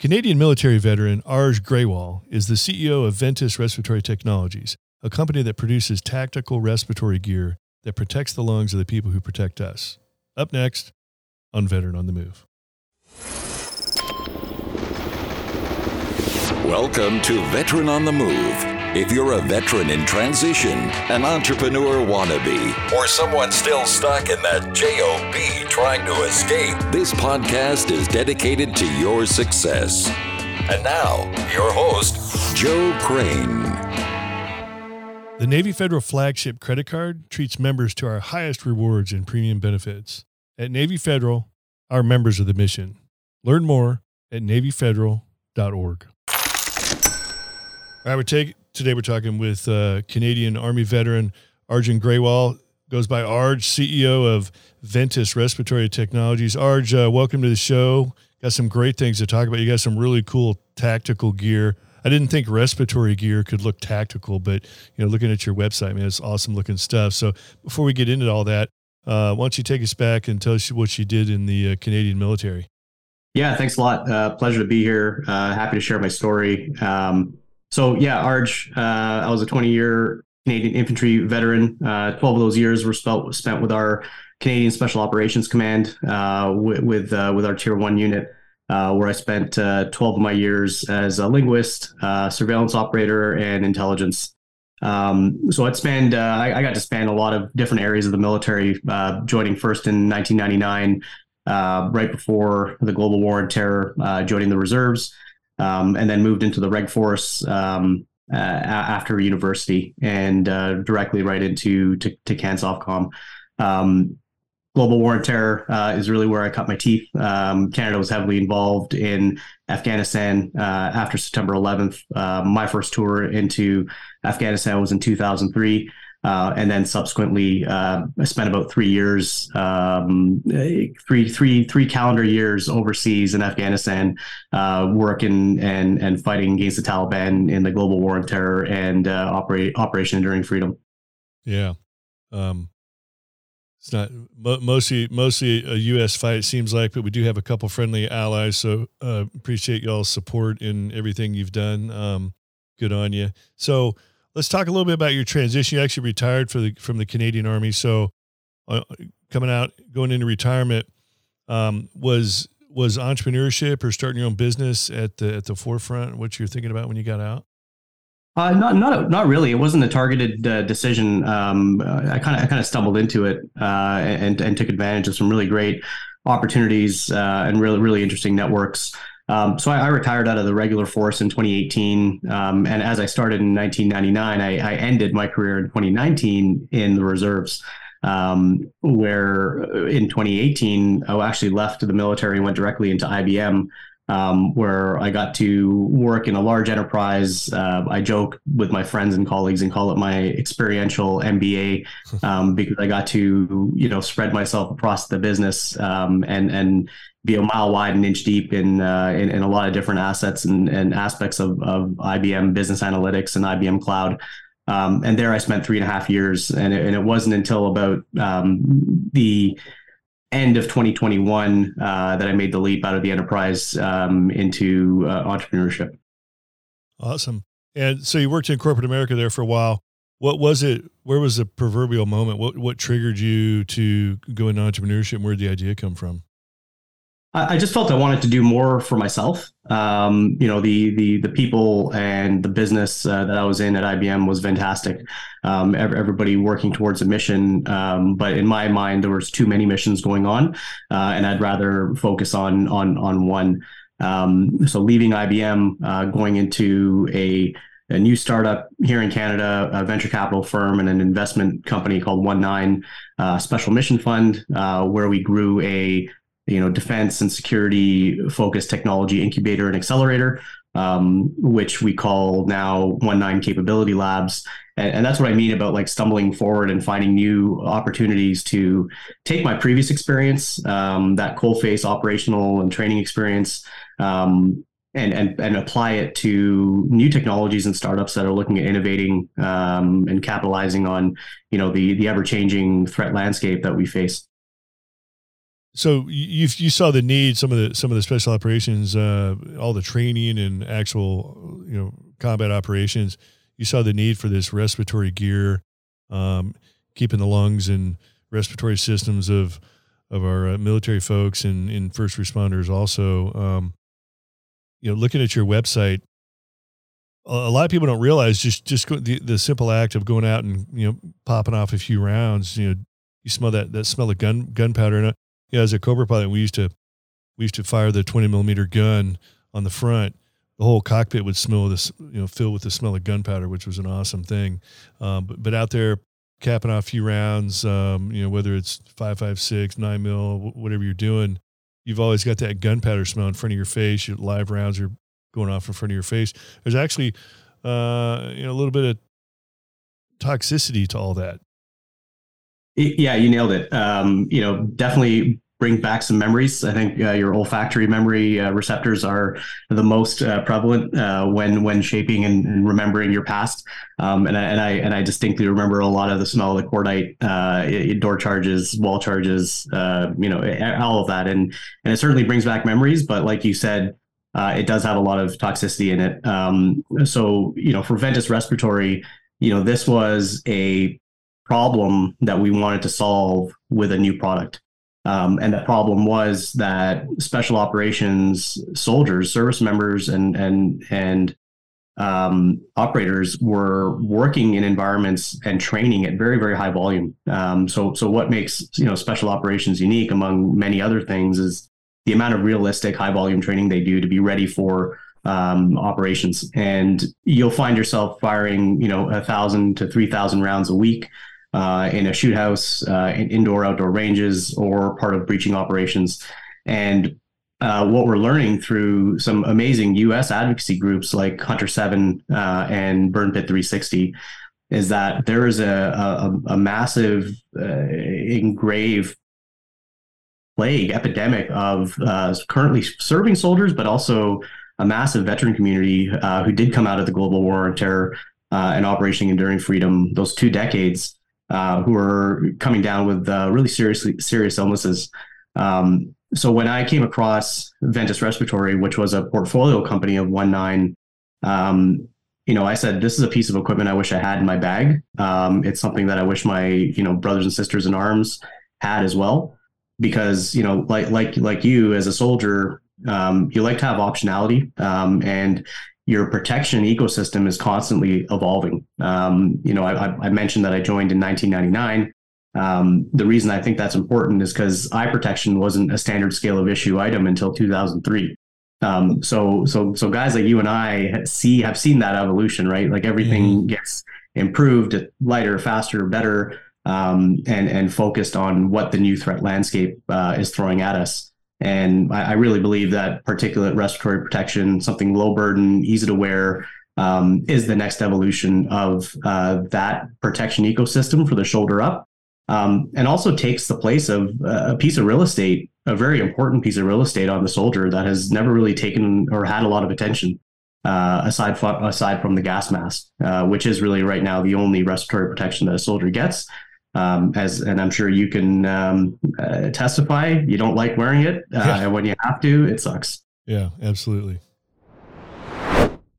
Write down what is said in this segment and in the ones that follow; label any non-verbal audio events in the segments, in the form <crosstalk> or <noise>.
Canadian military veteran Arj Grewal is the CEO of Ventus Respiratory Technologies, a company that produces tactical respiratory gear that protects the lungs of the people who protect us. Up next on Veteran on the Move. Welcome to Veteran on the Move. If you're a veteran in transition, an entrepreneur wannabe, or someone still stuck in that JOB trying to escape, this podcast is dedicated to your success. And now, your host, Joe Crane. The Navy Federal Flagship Credit Card treats members to our highest rewards and premium benefits. At Navy Federal, our members are the mission. Learn more at NavyFederal.org. All right, we're take, today we're talking with uh, Canadian Army veteran Arjun Grewal, Goes by Arj, CEO of Ventus Respiratory Technologies. Arj, uh, welcome to the show. Got some great things to talk about. You got some really cool tactical gear. I didn't think respiratory gear could look tactical, but you know, looking at your website, man, it's awesome looking stuff. So before we get into all that, uh, why don't you take us back and tell us what you did in the uh, Canadian military? Yeah, thanks a lot. Uh, pleasure to be here. Uh, happy to share my story. Um, so yeah, Arj, uh, I was a 20 year Canadian infantry veteran. Uh, 12 of those years were spent, spent with our Canadian Special Operations Command uh, with with, uh, with, our Tier One unit, uh, where I spent uh, 12 of my years as a linguist, surveillance operator, and intelligence. Um, so it spanned. I, I, got to span a lot of different areas of the military. joining first in 1999, right before the global war on terror, joining the reserves um, and then moved into the reg force um, uh, after university and uh, directly right into to, to CANSOFCOM. Um, global war and terror uh, is really where I cut my teeth. Um, Canada was heavily involved in Afghanistan uh, after September 11th. Uh, my first tour into Afghanistan was in 2003. Uh, and then subsequently, uh, I spent about three years, um, three, three, three calendar years overseas in Afghanistan, uh, working and and fighting against the Taliban in the global war on terror and uh, operate Operation Enduring Freedom. Yeah, um, it's not mostly mostly a U.S. fight. It seems like, but we do have a couple friendly allies. So uh, appreciate y'all's support in everything you've done. Um, good on you. So let's talk a little bit about your transition. You actually retired the from the Canadian Army, so uh, coming out, going into retirement, um, was was entrepreneurship or starting your own business at the at the forefront? What you're thinking about when you got out? Uh, not not not really. It wasn't a targeted uh, decision. Um, I kind of I kind of stumbled into it uh, and and took advantage of some really great opportunities uh, and really really interesting networks. Um, so I, I, retired out of the regular force in 2018, um, and as I started in 1999, I, I, ended my career in 2019 in the reserves. Um, where uh, in 2018 I actually left the military and went directly into IBM, um, where I got to work in a large enterprise. Uh, I joke with my friends and colleagues and call it my experiential MBA <laughs> um, because I got to you know spread myself across the business um, and and be a mile wide and inch deep in uh, in, in, a lot of different assets and, and aspects of, of IBM business analytics and IBM cloud. Um, and there I spent three and a half years, and it, and it wasn't until about um, the end of 2021 uh, that I made the leap out of the enterprise um, into uh, entrepreneurship. Awesome. And so you worked in corporate America there for a while. What was it? Where was the proverbial moment? What what triggered you to go into entrepreneurship? Where did the idea come from? I just felt I wanted to do more for myself. Um, you know, the the the people and the business uh, that I was in at IBM was fantastic. Um, everybody working towards a mission, um, but in my mind, there was too many missions going on, uh, and I'd rather focus on on on one. Um, so, leaving IBM, uh, going into a a new startup here in Canada, a venture capital firm and an investment company called One Nine uh, Special Mission Fund, uh, where we grew a you know defense and security focused technology incubator and accelerator um, which we call now one nine capability labs. And, and, that's what i mean about like stumbling forward and finding new opportunities to take my previous experience um, that coalface operational and training experience um, and, and and apply it to new technologies and startups that are looking at innovating um, and capitalizing on you know the the ever changing threat landscape that we face So you you saw the need some of the some of the special operations, uh, all the training and actual you know combat operations. You saw the need for this respiratory gear, um, keeping the lungs and respiratory systems of of our uh, military folks and, and first responders also. Um, you know, looking at your website, a, a lot of people don't realize just just go, the the simple act of going out and you know popping off a few rounds. You know, you smell that that smell of gun gunpowder. And you know, as a Cobra pilot, we used to we used to fire the 20 millimeter gun on the front. The whole cockpit would smell this, you know, fill with the smell of gunpowder, which was an awesome thing. Um, but, but out there capping off a few rounds, um, you know, whether it's five, five, six, nine mil, whatever you're doing, you've always got that gunpowder smell in front of your face. Your live rounds are going off in front of your face. There's actually, uh, you know, a little bit of toxicity to all that. Yeah, you nailed it. Um, you know, definitely bring back some memories. I think uh, your olfactory memory uh, receptors are the most uh, prevalent uh, when when shaping and, and, remembering your past. Um, and I and I and I distinctly remember a lot of the smell of the cordite, uh, door charges, wall charges, uh, you know, all of that, and and it certainly brings back memories. But like you said. it does have a lot of toxicity in it. Um, so, you know, for Ventus Respiratory, you know, this was a problem that we wanted to solve with a new product. Um, and the problem was that special operations soldiers, service members, and and and um, operators were working in environments and training at very very high volume. Um, so so what makes you know special operations unique among many other things is the amount of realistic high volume training they do to be ready for um, operations. And you'll find yourself firing you know a thousand to three thousand rounds a week uh, in a shoot house, uh, in indoor outdoor ranges, or part of breaching operations. And uh, what we're learning through some amazing U.S. advocacy groups like Hunter Seven uh, and Burn Pit 360 is that there is a, a, a massive uh, engraved plague epidemic of uh, currently serving soldiers, but also a massive veteran community who did come out of the global war on terror and Operation Enduring Freedom, those two decades, uh, who are coming down with uh, really seriously serious illnesses. Um, so when I came across Ventus Respiratory, which was a portfolio company of One Nine, um, you know, I said this is a piece of equipment I wish I had in my bag. Um, it's something that I wish my you know brothers and sisters in arms had as well, because you know, like like like you as a soldier, um, you like to have optionality, um, and your protection ecosystem is constantly evolving. Um, you know, I, I, mentioned that I joined in 1999. Um, the reason I think that's important is because eye protection wasn't a standard scale of issue item until 2003. Um, so, so, so guys like you and I see have seen that evolution, right? Like everything mm-hmm. gets improved, lighter, faster, better, um, and and focused on what the new threat landscape uh, is throwing at us. And I, I, really believe that particulate respiratory protection, something low burden, easy to wear, um, is the next evolution of uh, that protection ecosystem for the shoulder up. Um, and also takes the place of a piece of real estate, a very important piece of real estate on the soldier that has never really taken or had a lot of attention. Uh, aside from aside from the gas mask, uh, which is really right now the only respiratory protection that a soldier gets, um, as and I'm sure you can um, uh, testify. You don't like wearing it, uh, yeah. and when you have to, it sucks. Yeah, absolutely.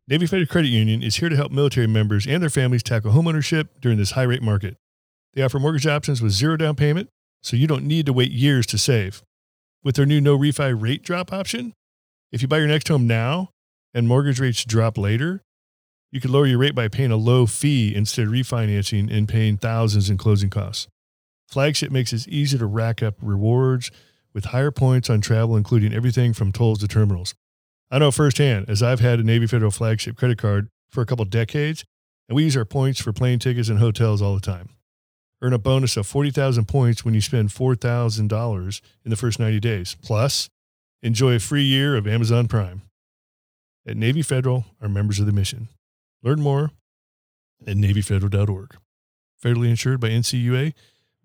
Navy Federal Credit Union is here to help military members and their families tackle homeownership during this high rate market. They offer mortgage options with zero down payment, so you don't need to wait years to save. With their new no refi rate drop option, if you buy your next home now and mortgage rates drop later, you could lower your rate by paying a low fee instead of refinancing and paying thousands in closing costs. Flagship makes it easy to rack up rewards with higher points on travel, including everything from tolls to terminals. I know firsthand, as I've had a Navy Federal Flagship credit card for a couple decades, and we use our points for plane tickets and hotels all the time. Earn a bonus of 40,000 points when you spend $4,000 in the first 90 days. Plus, enjoy a free year of Amazon Prime. At Navy Federal, our members of the mission. Learn more at NavyFederal.org. Federally insured by NCUA.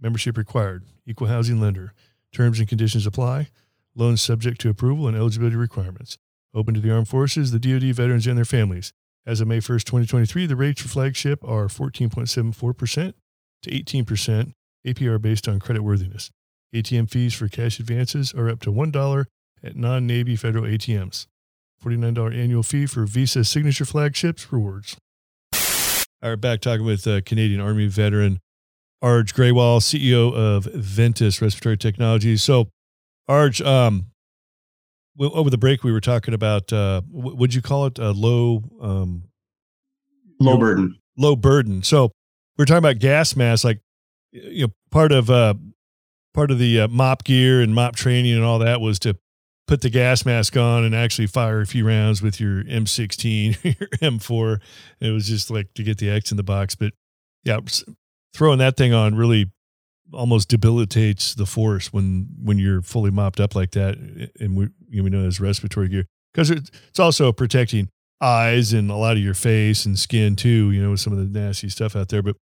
Membership required. Equal housing lender. Terms and conditions apply. Loans subject to approval and eligibility requirements. Open to the armed forces, the DoD veterans, and their families. As of May 1st, 2023, the rates for flagship are 14.74% to 18% APR based on credit worthiness. ATM fees for cash advances are up to $1 at non Navy federal ATMs. $49 annual fee for Visa signature flagships rewards. All right, back talking with uh, Canadian Army veteran Arj Grewal, CEO of Ventus Respiratory Technologies. So, Arj, um, over the break we were talking about uh, would you call it a low um, low burden low burden so we are talking about gas masks like you know part of uh, part of the uh, MOPP gear and MOPP training and all that was to put the gas mask on and actually fire a few rounds with your M16, <laughs> your M4. It was just like to get the X in the box. But yeah, throwing that thing on really almost debilitates the force when when you're fully mopped up like that, and we you know, we know as respiratory gear because it's also protecting eyes and a lot of your face and skin too. You know, with some of the nasty stuff out there, but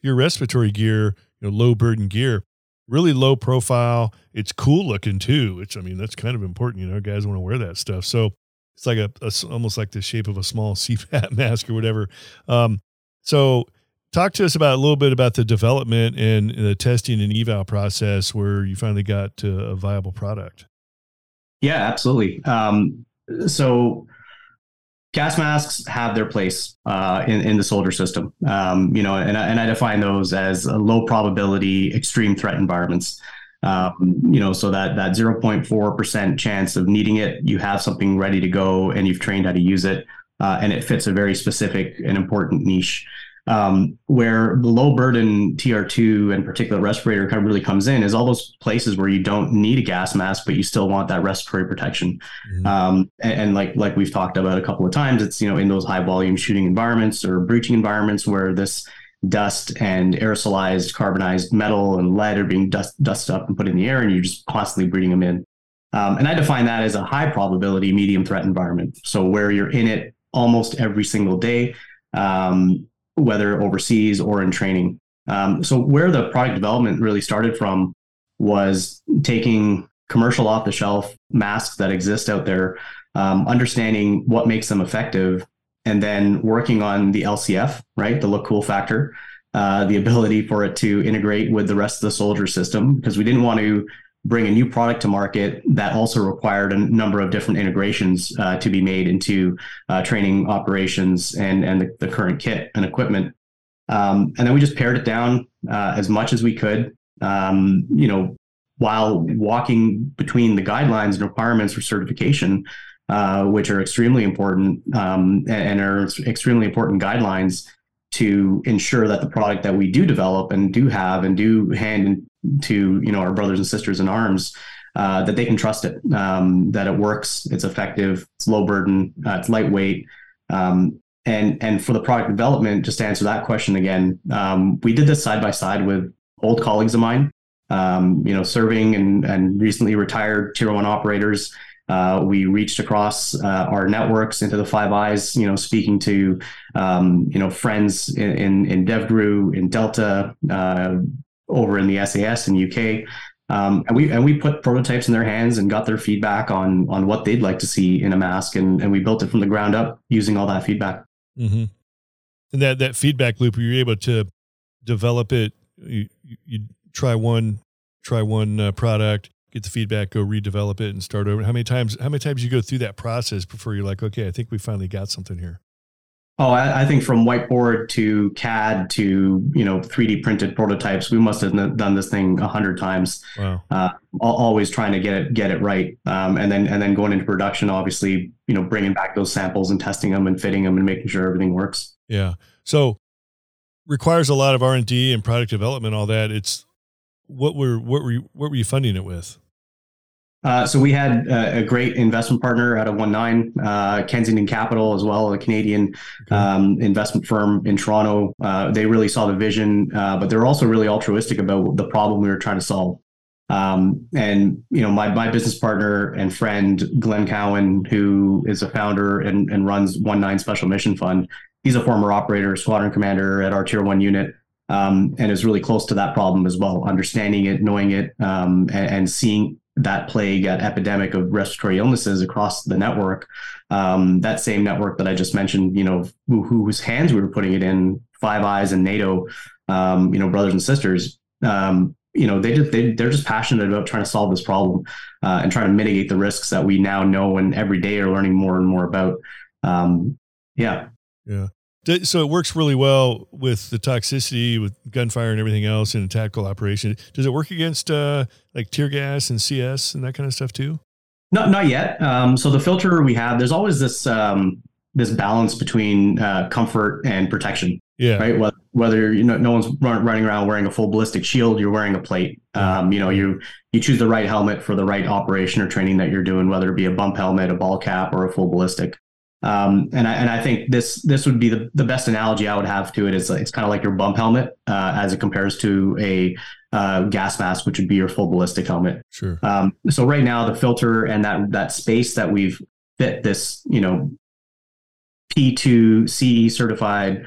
your respiratory gear, you know, low burden gear really low profile. It's cool looking too, which I mean, that's kind of important. You know, guys want to wear that stuff. So it's like a, a almost like the shape of a small <laughs> CPAP mask or whatever. Um, so talk to us about a little bit about the development and the testing and eval process where you finally got to a viable product. Yeah, absolutely. Um, so gas masks have their place uh, in, in the soldier system. Um, you know, and, and I define those as low probability, extreme threat environments. Um, you know, so that that 0.4% chance of needing it, you have something ready to go and you've trained how to use it, uh, and it fits a very specific and important niche. Um, where the low burden TR2 and particulate respirator kind of really comes in is all those places where you don't need a gas mask, but you still want that respiratory protection. Mm-hmm. Um, and, and, like like we've talked about a couple of times, it's you know in those high volume shooting environments or breaching environments where this dust and aerosolized carbonized metal and lead are being dust, dusted up and put in the air, and you're just constantly breathing them in. Um, and I define that as a high probability medium threat environment. So where you're in it almost every single day. Um, whether overseas or in training. Um, so where the product development really started from was taking commercial off the shelf masks that exist out there, um, understanding what makes them effective, and then working on the LCF, right, the look cool factor, uh, the ability for it to integrate with the rest of the soldier system, because we didn't want to bring a new product to market that also required a number of different integrations uh, to be made into uh, training operations and and the, the, current kit and equipment. Um, and then we just pared it down uh, as much as we could. Um, you know, while walking between the guidelines and requirements for certification, uh, which are extremely important um, and are extremely important guidelines to ensure that the product that we do develop and do have and do hand to you know our brothers and sisters in arms uh, that they can trust it, um, that it works, it's effective, it's low burden, uh, it's lightweight, um, and and for the product development, just to answer that question again, um, we did this side by side with old colleagues of mine, um, you know, serving and and recently retired tier one operators. Uh, we reached across uh, our networks into the Five Eyes, you know, speaking to, um, you know, friends in, in, in DevGru, in Delta, uh, over in the SAS in UK. Um, and we and we put prototypes in their hands and got their feedback on on what they'd like to see in a mask, and and we built it from the ground up using all that feedback. Mm-hmm. And that that feedback loop, you're able to develop it. You, you try one try one uh, product, get the feedback, go redevelop it, and start over. How many times? How many times you go through that process before you're like, okay, I think we finally got something here. Oh, I, I, think from whiteboard to CAD to you know 3D printed prototypes, we must have done this thing a hundred times. Wow. Uh, always trying to get it get it right, um, and then and then going into production, obviously, you know, bringing back those samples and testing them and fitting them and making sure everything works. Yeah. So requires a lot of R and D and product development. All that. It's what were what were you, what were you funding it with? Uh, so we had a, a, great investment partner out of One Nine, uh, Kensington Capital, as well, a Canadian um, investment firm in Toronto. Uh, they really saw the vision, uh, but they're also really altruistic about the problem we were trying to solve. Um, and you know, my my business partner and friend Glenn Cowan, who is a founder and, and runs One Nine Special Mission Fund, he's a former operator, squadron commander at our Tier One unit. Um, and is really close to that problem as well, understanding it, knowing it, um, and, and, seeing that plague, that epidemic of respiratory illnesses across the network. Um, that same network that I just mentioned, you know, who, whose hands we were putting it in, Five Eyes and NATO, um, you know, brothers and sisters. Um, you know they just they, they're just passionate about trying to solve this problem uh, and trying to mitigate the risks that we now know and every day are learning more and more about um, yeah yeah so it works really well with the toxicity with gunfire and everything else in a tactical operation does it work against uh, like tear gas and cs and that kind of stuff too not not yet um, so the filter we have there's always this um, this balance between uh, comfort and protection yeah. Right. Whether, whether you know no one's run, running around wearing a full ballistic shield, you're wearing a plate. Um, you know, you you choose the right helmet for the right operation or training that you're doing, whether it be a bump helmet, a ball cap, or a full ballistic. Um, and I and I think this this would be the, the best analogy I would have to it is it's kind of like your bump helmet uh, as it compares to a uh, gas mask, which would be your full ballistic helmet. Sure. Um, so right now the filter and that that space that we've fit this you know P2 CE certified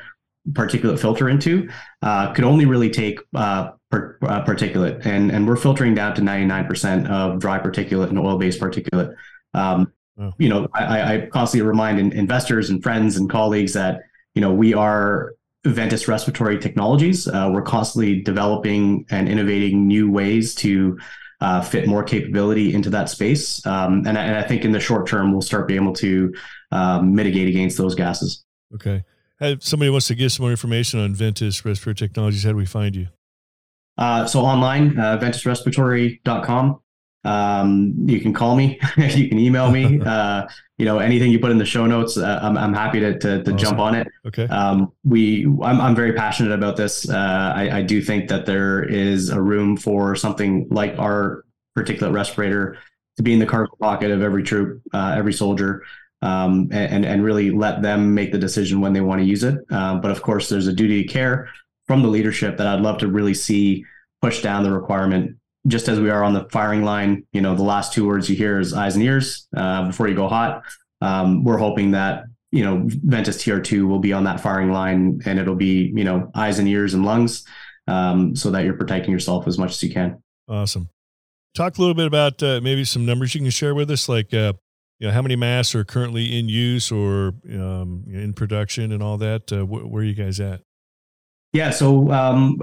particulate filter into uh, could only really take uh, per, uh, particulate, and and we're filtering down to 99% of dry particulate and oil-based particulate. Um, oh. You know, I, I constantly remind investors and friends and colleagues that you know we are Ventus Respiratory Technologies. Uh, we're constantly developing and innovating new ways to uh, fit more capability into that space. Um, and, and, I think in the short term, we'll start being able to um, mitigate against those gases. Okay. If somebody wants to give some more information on Ventus Respiratory Technologies, how do we find you? Uh, so online, uh, ventusrespiratory.com. Um, you can call me, <laughs> you can email me, <laughs> uh, you know, anything you put in the show notes, uh, I'm, I'm happy to, to, to awesome. jump on it. Okay. Um, we, I'm, I'm very passionate about this. Uh, I, I do think that there is a room for something like our particulate respirator to be in the cargo pocket of every troop, uh, every soldier um, and and really let them make the decision when they want to use it. Uh, but of course, there's a duty of care from the leadership that I'd love to really see push down the requirement. Just as we are on the firing line, you know, the last two words you hear is eyes and ears uh, before you go hot. Um, we're hoping that you know Ventus TR2 will be on that firing line, and it'll be you know eyes and ears and lungs, um, so that you're protecting yourself as much as you can. Awesome. Talk a little bit about uh, maybe some numbers you can share with us, like uh, you know, how many masks are currently in use or um, in production and all that? Uh, wh- where are you guys at? Yeah, so um,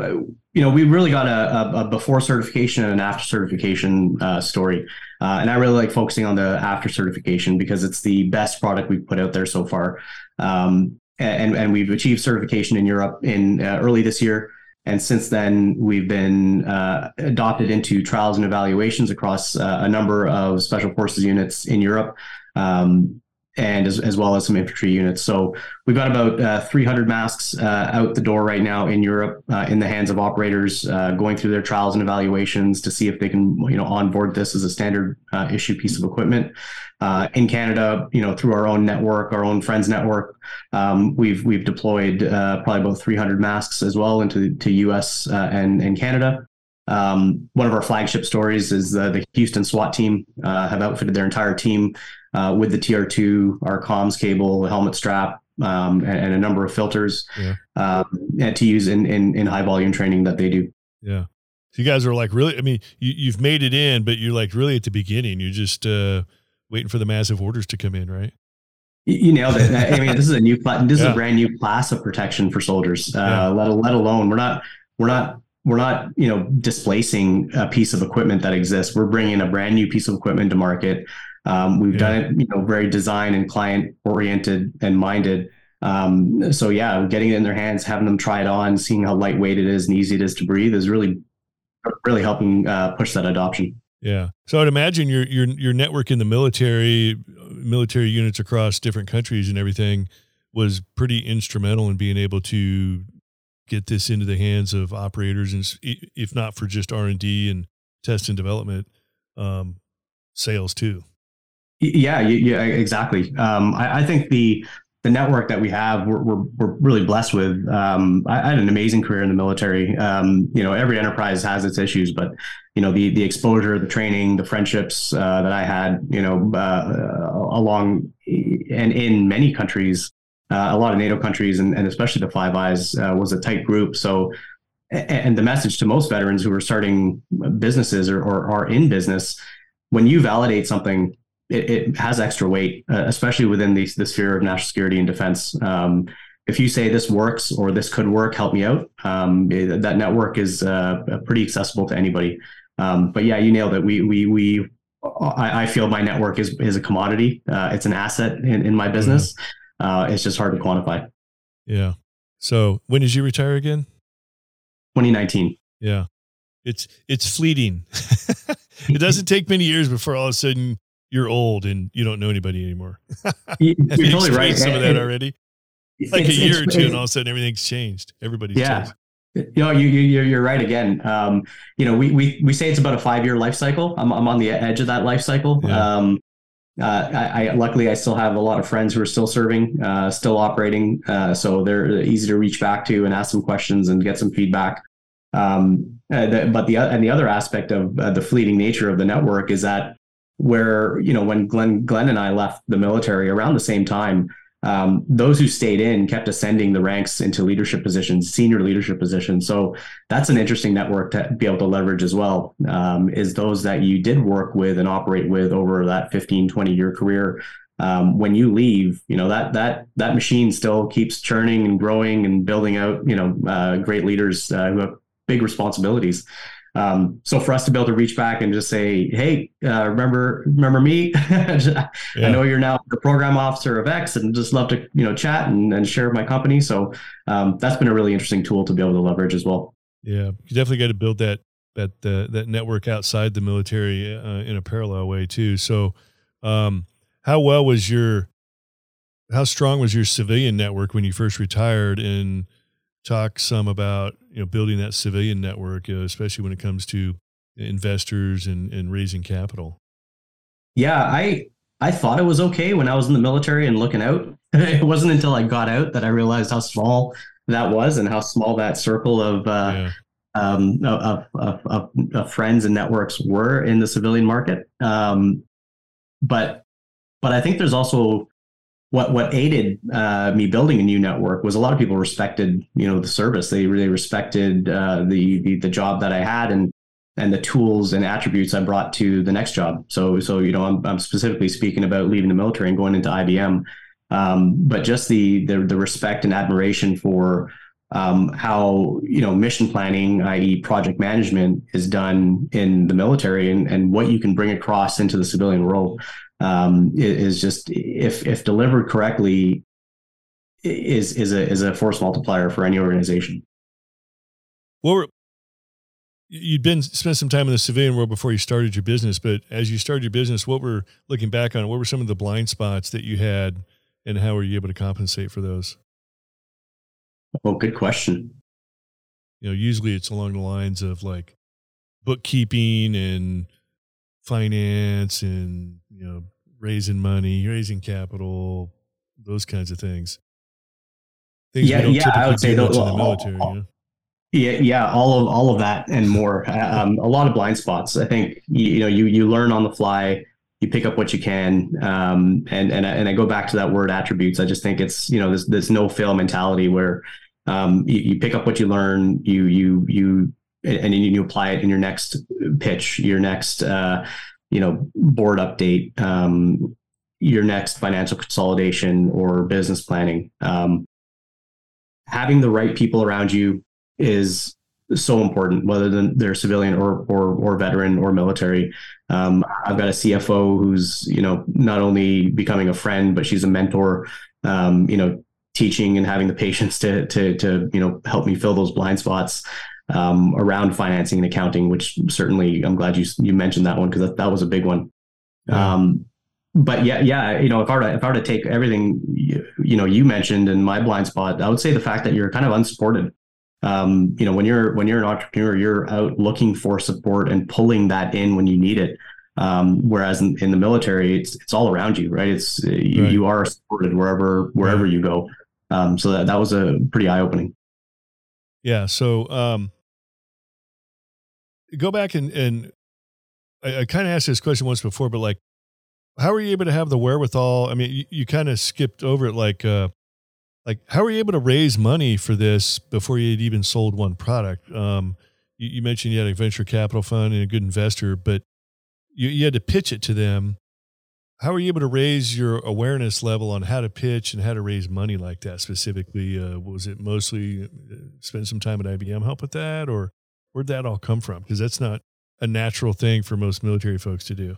you know, we really got a, a, before certification and an after certification uh, story, uh, and I really like focusing on the after certification because it's the best product we've put out there so far, um, and and we've achieved certification in Europe in uh, early this year. And since then, we've been uh, adopted into trials and evaluations across uh, a number of special forces units in Europe. Um, and as, as, well as some infantry units. So we've got about uh, 300 masks uh, out the door right now in Europe, uh, in the hands of operators, uh, going through their trials and evaluations to see if they can, you know, onboard this as a standard uh, issue piece of equipment. Uh, in Canada, you know, through our own network, our own friends network, um, we've we've deployed probably about 300 masks as well into to U.S. and and Canada. Um, one of our flagship stories is the Houston SWAT team have outfitted their entire team uh, with the TR2, our comms cable, helmet strap, um, and, and, a number of filters yeah. um, to use in, in, in high volume training that they do. Yeah. So you guys are like really, I mean, you, you've made it in, but you're like really at the beginning. You're just uh, waiting for the massive orders to come in, right? You nailed it. I mean, this is a new, this is a brand new class of protection for soldiers. Uh, yeah. let, let alone we're not, we're not we're not you know displacing a piece of equipment that exists we're bringing a brand new piece of equipment to market um, we've yeah. done it, you know, very design and client oriented and minded. Um, so yeah, getting it in their hands, having them try it on, seeing how lightweight it is and easy it is to breathe is really, really helping uh, push that adoption. Yeah. So I'd imagine your your your network in the military, military units across different countries and everything was pretty instrumental in being able to get this into the hands of operators and if not for just R&D and test and development um, sales too. Yeah, yeah, exactly. Um, I, I, think the the network that we have, we're, we're, we're really blessed with. Um, I, I, had an amazing career in the military. Um, you know, every enterprise has its issues, but you know, the the exposure, the training, the friendships uh, that I had, you know, uh, along and in many countries, uh, a lot of NATO countries, and, and especially the Five Eyes, uh, was a tight group. So. And the message to most veterans who are starting businesses or, or are in business, when you validate something it, it has extra weight, uh, especially within the, the sphere of national security and defense. Um, if you say this works or this could work, help me out. Um, that network is uh, pretty accessible to anybody. Um, but yeah, you nailed it. We we we. I, I feel my network is is a commodity. Uh, it's an asset in, in my mm-hmm. business. Mm-hmm. it's just hard to quantify. Yeah. So when did you retire again? 2019. Yeah. It's it's fleeting. <laughs> it doesn't take many years before all of a sudden you're old and you don't know anybody anymore. <laughs> you're totally right. Some of that already. Like a year or two, and all of a sudden everything's changed. Everybody's yeah. Changed. You know, you, you you're right again. Um, you know, we we we say it's about a five year life cycle. I'm I'm on the edge of that life cycle. Yeah. Um, uh, I, I, luckily I still have a lot of friends who are still serving, uh, still operating, uh, so they're easy to reach back to and ask some questions and get some feedback. Um, uh, the, but the and the other aspect of uh, the fleeting nature of the network is that where you know when Glenn Glenn and I left the military around the same time, um, those who stayed in kept ascending the ranks into leadership positions, senior leadership positions. So that's an interesting network to be able to leverage as well. Um, is those that you did work with and operate with over that 15, 20 year career. Um, when you leave, you know that that that machine still keeps churning and growing and building out. You know, uh, great leaders uh, who have big responsibilities. Um, so for us to be able to reach back and just say, "Hey, uh, remember remember me? <laughs> yeah. I know you're now the program officer of X, and just love to you know chat and, and share my company." So um, that's been a really interesting tool to be able to leverage as well. Yeah, you definitely got to build that that uh, that network outside the military uh, in a parallel way too. So, um, how well was your how strong was your civilian network when you first retired? And talk some about you know building that civilian network, uh, especially when it comes to investors and, and raising capital? Yeah, I I thought it was okay when I was in the military and looking out. <laughs> it wasn't until I got out that I realized how small that was and how small that circle of uh, yeah. um, of, of, of, of, friends and networks were in the civilian market. Um, but but I think there's also what what aided uh, me building a new network was a lot of people respected you know the service. They really respected uh, the, the the job that I had and and the tools and attributes I brought to the next job. So so you know I'm, I'm specifically speaking about leaving the military and going into IBM um, but just the, the the respect and admiration for um, how you know mission planning, i.e., project management, is done in the military, and, and what you can bring across into the civilian world um, is just if if delivered correctly is is a is a force multiplier for any organization. Well, you'd been spent some time in the civilian world before you started your business, but as you started your business, what were looking back on what were some of the blind spots that you had, and how were you able to compensate for those? Oh, good question. You know, usually it's along the lines of like bookkeeping and finance and you know raising money, raising capital, those kinds of things. Things yeah, yeah, I would say those, the military. All, you know? Yeah, yeah, all of all of that and more. Um, a lot of blind spots. I think you, you, know you you learn on the fly. You pick up what you can, um, and and and I go back to that word attributes. I just think it's you know this this no fail mentality where um, you, you pick up what you learn, you you you and then you apply it in your next pitch, your next uh, you know board update, um, your next financial consolidation or business planning. Um, having the right people around you is so important, whether they're civilian or or, or veteran or military. Um, I've got a CFO who's you know not only becoming a friend, but she's a mentor. Um, you know, teaching and having the patience to to to you know help me fill those blind spots um, around financing and accounting, which certainly I'm glad you you mentioned that one because that, that was a big one. Um, but yeah, yeah, you know, if I were to, if I were to take everything you, you, know you mentioned in my blind spot, I would say the fact that you're kind of unsupported. Um, you know, when you're when you're an entrepreneur, you're out looking for support and pulling that in when you need it. Um, whereas in, in, the military, it's it's all around you, right? It's you, right. you are supported wherever wherever you go. Um, so that that was a pretty eye opening. Yeah. So um, go back and and I, I kind of asked this question once before, but like, how are you able to have the wherewithal? I mean, you, you kind of skipped over it, like, uh, like how are you able to raise money for this before you had even sold one product? Um, you, you mentioned you had a venture capital fund and a good investor, but you, you had to pitch it to them. how are you able to raise your awareness level on how to pitch and how to raise money like that specifically? Uh, was it mostly uh, spend some time at IBM help with that, or where'd that all come from? Because that's not a natural thing for most military folks to do.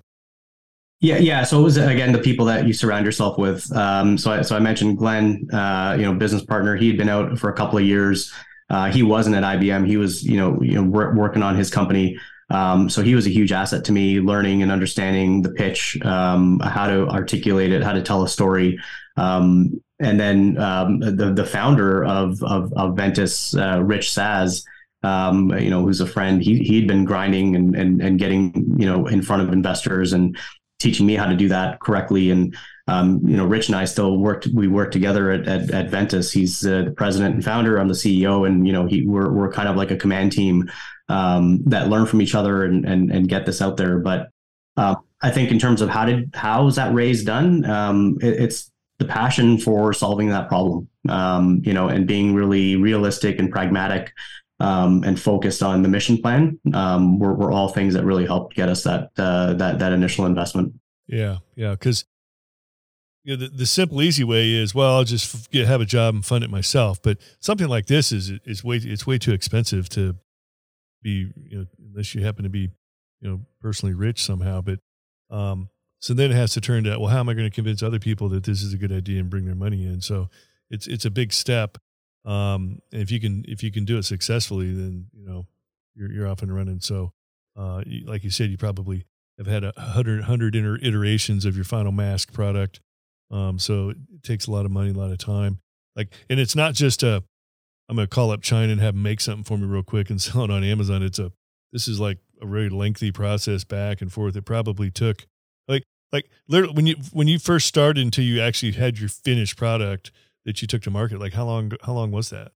Yeah, yeah. So it was again the people that you surround yourself with. Um, so, I, so I mentioned Glenn, uh, you know, business partner. He had been out for a couple of years. Uh, he wasn't at IBM. He was, you know, you know, working on his company. Um, so he was a huge asset to me, learning and understanding the pitch, um, how to articulate it, how to tell a story. Um, and then um, the the founder of of, of Ventus, uh, Rich Saz, um, you know, who's a friend. He he'd been grinding and and and getting you know in front of investors and teaching me how to do that correctly. And um, you know, Rich and I still worked. We worked together at, at, at Ventus. He's uh, the president and founder. I'm the CEO, and you know, he we're we're kind of like a command team um, that learn from each other and and and get this out there. But uh, I think in terms of how did how is that raise done? Um, it, it's the passion for solving that problem, um, you know, and being really realistic and pragmatic um, and focused on the mission plan um, were, were all things that really helped get us that uh, that that initial investment. Yeah, yeah, because you know, the, the simple, easy way is well, I'll just get, have a job and fund it myself. But something like this is is way it's way too expensive to be you know unless you happen to be you know personally rich somehow. But um, so then it has to turn to well, how am I going to convince other people that this is a good idea and bring their money in? So it's it's a big step. Um, and if you can if you can do it successfully, then you know you're you're off and running. So, uh, like you said, you probably have had a hundred hundred iterations of your final mask product. Um, so it takes a lot of money, a lot of time. Like, and it's not just a I'm gonna call up China and have them make something for me real quick and <laughs> sell it on Amazon. It's a this is like a very lengthy process back and forth. It probably took like like literally when you when you first started until you actually had your finished product that you took to market? Like how long how long was that?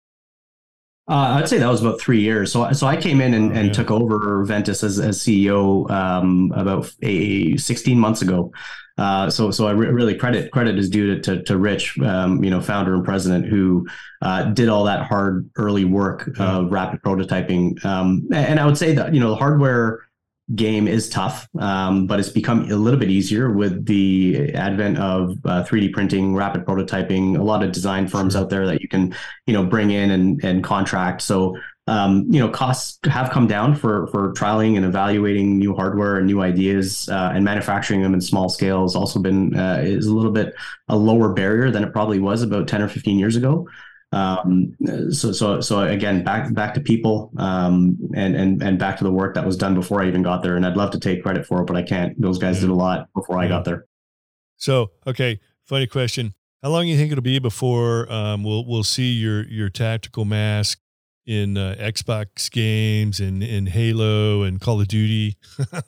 Uh, I'd say that was about three years. So, so I came in and, and yeah. took over Ventus as, as CEO um, about a, 16 months ago. Uh, so, so I re- really credit credit is due to to, to Rich, um, you know, founder and president, who uh, did all that hard early work of rapid prototyping. Um, and I would say that you know the hardware game is tough, um, but it's become a little bit easier with the advent of uh, 3D printing, rapid prototyping. A lot of design firms out there that you can, you know, bring in and, and contract. So, um, you know, costs have come down for for trialing and evaluating new hardware and new ideas, uh, and manufacturing them in small scale has also been uh, is a little bit a lower barrier than it probably was about 10 or 15 years ago. Um, so, so, so again, back back to people, um, and and and back to the work that was done before I even got there. And I'd love to take credit for it, but I can't. Those guys did a lot before I got there. So, okay, funny question: How long do you think it'll be before um, we'll we'll see your your tactical mask in uh, Xbox games and in Halo and Call of Duty? <laughs> uh,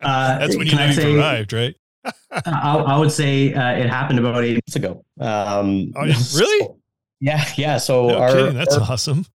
That's when you know you've arrived, right? <laughs> I, I, would say uh, it happened about eight months ago. Um, oh, <laughs> really? So, yeah, yeah. So no our, kidding. that's our, awesome.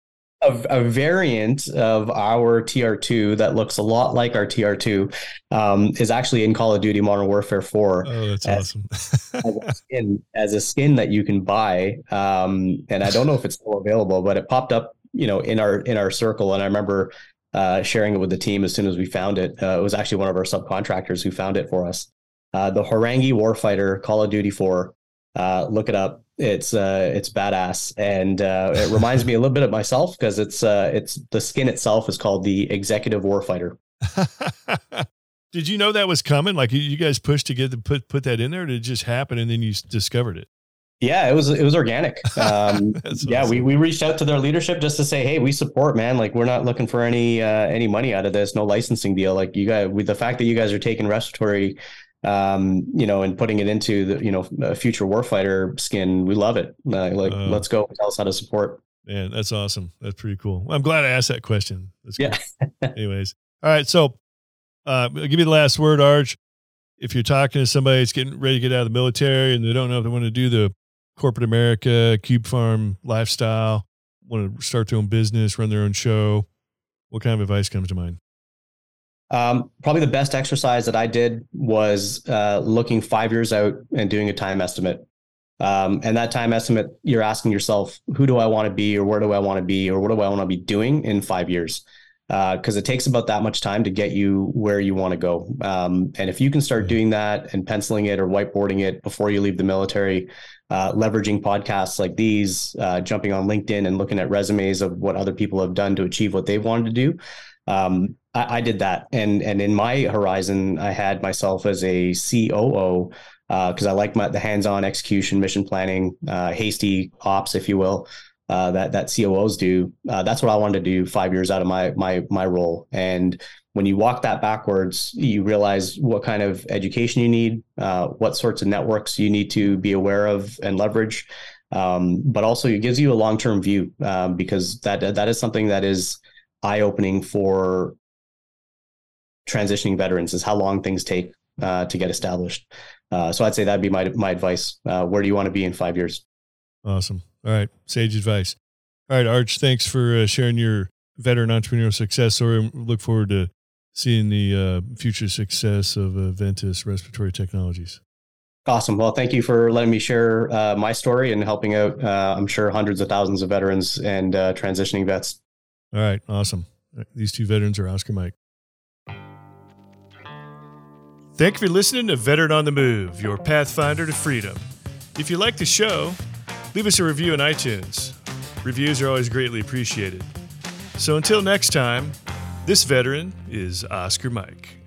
A, a, variant of our TR2 that looks a lot like our TR2 um, is actually in Call of Duty Modern Warfare 4. Oh, that's as, awesome. as, a <laughs> skin, as a skin that you can buy. Um, and I don't know if it's still available, but it popped up, you know, in our in our circle. And I remember uh, sharing it with the team as soon as we found it. Uh, it was actually one of our subcontractors who found it for us. Uh, the Horangi Warfighter Call of Duty 4. Uh, look it up it's uh, it's badass, and uh, it reminds me a little bit of myself because it's uh, it's the skin itself is called the Executive Warfighter. <laughs> did you know that was coming? Like you guys pushed to get to put put that in there, did it just happen and then you discovered it? Yeah, it was it was organic. <laughs> Um, yeah, awesome. we, we reached out to their leadership just to say, hey, we support, man. Like we're not looking for any uh, any money out of this, no licensing deal. Like you guys, with the fact that you guys are taking respiratory um, you know, and putting it into the, you know, a future warfighter skin. We love it. Uh, like, uh, let's go. Tell us how to support. Man, that's awesome. That's pretty cool. I'm glad I asked that question. That's yeah. Anyways, all right. So, uh, I'll give you the last word, Arj. If you're talking to somebody that's getting ready to get out of the military and they don't know if they want to do the corporate America cube farm lifestyle, want to start their own business, run their own show, what kind of advice comes to mind? Um, probably the best exercise that I did was uh, looking five years out and doing a time estimate. Um, and that time estimate, you're asking yourself, who do I want to be, or where do I want to be, or what do I want to be doing in five years? because uh, it takes about that much time to get you where you want to go. Um, and if you can start doing that and penciling it or whiteboarding it before you leave the military, uh, leveraging podcasts like these, uh, jumping on LinkedIn and looking at resumes of what other people have done to achieve what they wanted to do. Um, I, I, did that, and and in my horizon, I had myself as a COO because uh, I like my, the hands-on execution, mission planning, uh, hasty ops, if you will uh, that that COOs do. Uh, that's what I wanted to do five years out of my my my role. And when you walk that backwards, you realize what kind of education you need, uh, what sorts of networks you need to be aware of and leverage. Um, but also, it gives you a long term view um, because that that is something that is eye opening for transitioning veterans is how long things take uh, to get established. Uh, so I'd say that'd be my my advice. Uh, where do you want to be in five years? Awesome. All right, sage advice. All right, Arj, thanks for uh, sharing your veteran entrepreneurial success story. Look forward to seeing the uh, future success of uh, Ventus Respiratory Technologies. Awesome. Well, thank you for letting me share uh, my story and helping out, uh, I'm sure, hundreds of thousands of veterans and uh, transitioning vets. All right, awesome. These two veterans are Oscar Mike. Thank you for listening to Veteran on the Move, your pathfinder to freedom. If you like the show, Leave us a review on iTunes. Reviews are always greatly appreciated. So until next time, this veteran is Oscar Mike.